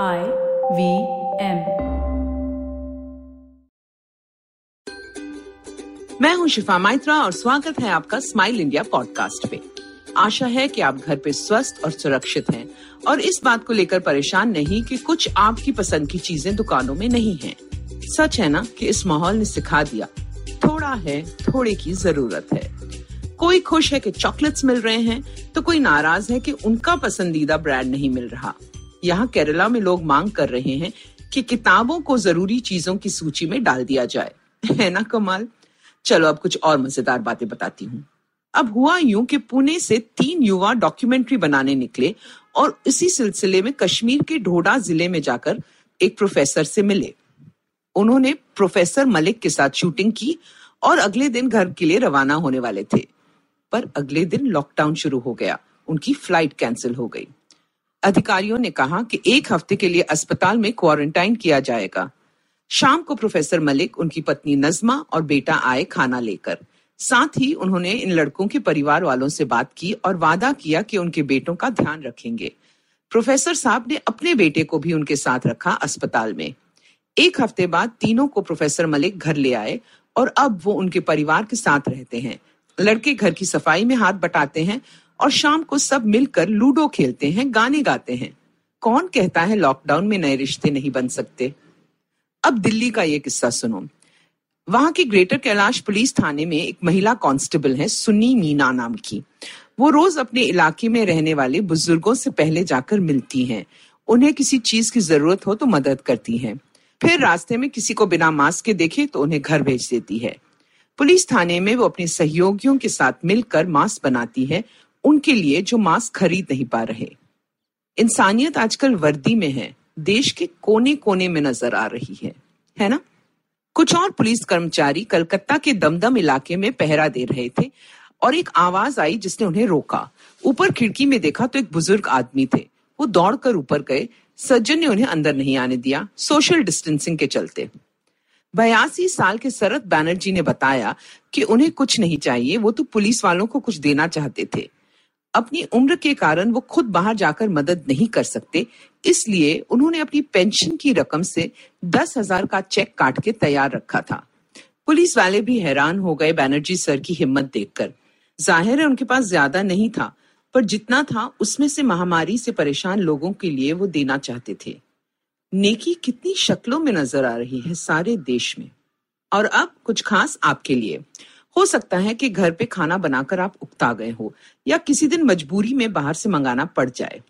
I V M मैं हूँ शिफा माइत्रा और स्वागत है आपका स्माइल इंडिया पॉडकास्ट पे। आशा है कि आप घर पे स्वस्थ और सुरक्षित हैं और इस बात को लेकर परेशान नहीं कि कुछ आपकी पसंद की चीज़ें दुकानों में नहीं हैं। सच है ना कि इस माहौल ने सिखा दिया। थोड़ा है, थोड़े की ज़रूरत है। कोई खुश है कि चॉकलेट्स मिल रहे हैं तो कोई नाराज़ है कि उनका पसंदीदा ब्रांड नहीं मिल रहा। यहाँ केरला में लोग मांग कर रहे हैं कि किताबों को ज़रूरी चीज़ों की सूची में डाल दिया जाए। है ना कमाल? चलो अब कुछ और मज़ेदार बातें बताती हूँ। अब हुआ यूँ कि पुणे से तीन युवा डॉक्यूमेंट्री बनाने निकले और इसी सिलसिले में कश्मीर के ढोडा ज़िले में जाकर एक प्रोफेसर से मिले। उन्होंने प्रोफेसर मलिक के साथ शूटिंग की और अगले दिन घर के लिए रवाना होने वाले थे। पर अगले दिन लॉकडाउन शुरू हो गया। उनकी फ़्लाइट कैंसिल हो गई। अधिकारियों ने कहा कि एक हफ़्ते के लिए अस्पताल में क्वारंटाइन किया जाएगा। शाम को प्रोफेसर मलिक, उनकी पत्नी नजमा और बेटा आए खाना लेकर। साथ ही उन्होंने इन लड़कों के परिवार वालों से बात की और वादा किया कि उनके बेटों का ध्यान रखेंगे। प्रोफेसर साहब ने अपने बेटे को भी उनके साथ रखा अस्पताल में। एक हफ़्ते बाद तीनों को प्रोफेसर मलिक घर ले आए और अब वो उनके परिवार के साथ रहते हैं। लड़के घर की सफ़ाई में हाथ बटाते हैं और शाम को सब मिलकर लूडो खेलते हैं, गाने गाते हैं। कौन कहता है लॉकडाउन में नए रिश्ते नहीं बन सकते? अब दिल्ली का ये किस्सा सुनो। वहाँ की ग्रेटर कैलाश पुलिस थाने में एक महिला कांस्टेबल है, सुन्नी मीना नाम की। वो रोज अपने इलाके में रहने वाले बुज़ुर्गों से पहले जाकर मिलती हैं। उन्हें किसी चीज़ की ज़रूरत हो तो मदद करती हैं। फिर रास्ते में किसी को बिना मास्क के देखे तो उन्हें घर भेज देती है। पुलिस थाने में वो अपने सहयोगियों के साथ मिलकर मास्क बनाती है उनके लिए जो मास्क खरीद नहीं पा रहे। इंसानियत आजकल वर्दी में है, देश के कोने कोने में नज़र आ रही है है ना? कुछ और पुलिस कर्मचारी कलकत्ता के दमदम इलाके में पहरा दे रहे थे और एक आवाज़ आई जिसने उन्हें रोका। ऊपर खिड़की में देखा तो एक बुज़ुर्ग आदमी थे। वो दौड़कर ऊपर गए। सज्जन ने उन्हें अंदर नहीं आने दिया। सोशल डिस्टेंसिंग के चलते। बयासी साल के शरद बैनर्जी ने बताया कि उन्हें कुछ नहीं चाहिए, वो तो पुलिस वालों को कुछ देना चाहते थे। अपनी उम्र के कारण वो खुद बाहर जाकर मदद नहीं कर सकते। इसलिए उन्होंने अपनी पेंशन की रकम से दस हज़ार का चेक काट के तैयार रखा था। पुलिस वाले भी हैरान हो गए बैनर्जी सर की हिम्मत देखकर। ज़ाहिर है उनके पास ज़्यादा नहीं था, पर जितना था उसमें से महामारी से परेशान लोगों के लिए वो देना चाहते थे। नेकी कितनी शक्लों में नज़र आ रही है सारे देश में। और अब कुछ खास आपके लिए। हो सकता है कि घर पे खाना बनाकर आप उकता गए हो, या किसी दिन मजबूरी में बाहर से मंगाना पड़ जाए।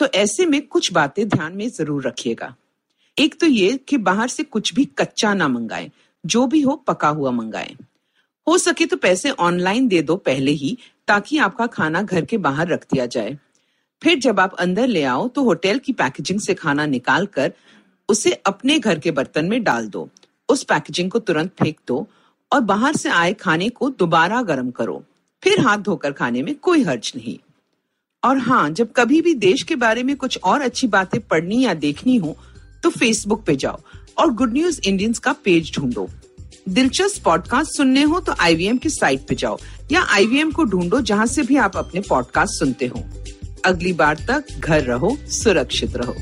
तो ऐसे में कुछ बातें ध्यान में ज़रूर रखिएगा। एक तो ये कि बाहर से कुछ भी कच्चा ना मंगाएँ, जो भी हो पका हुआ मंगाएँ। हो सके तो पैसे ऑनलाइन दे दो पहले ही, ताकि आपका खाना घर के बाहर रख दिया जाए। फिर जब आप अंदर ले आओ तो होटल की पैकेजिंग से खाना निकाल कर उसे अपने घर के बर्तन में डाल दो। उस पैकेजिंग को तुरंत फेंक दो और बाहर से आए खाने को दोबारा गर्म करो। फिर हाथ धोकर खाने में कोई हर्ज नहीं। और हाँ जब कभी भी देश के बारे में कुछ और अच्छी बातें पढ़नी या देखनी हो तो फेसबुक पे जाओ और गुड न्यूज़ इंडियंस का पेज ढूंढो। दिलचस्प पॉडकास्ट सुनने हो तो आईवीएम की साइट पे जाओ या आईवीएम को ढूंढो जहाँ से भी आप अपने पॉडकास्ट सुनते हो। अगली बार तक घर रहो, सुरक्षित रहो।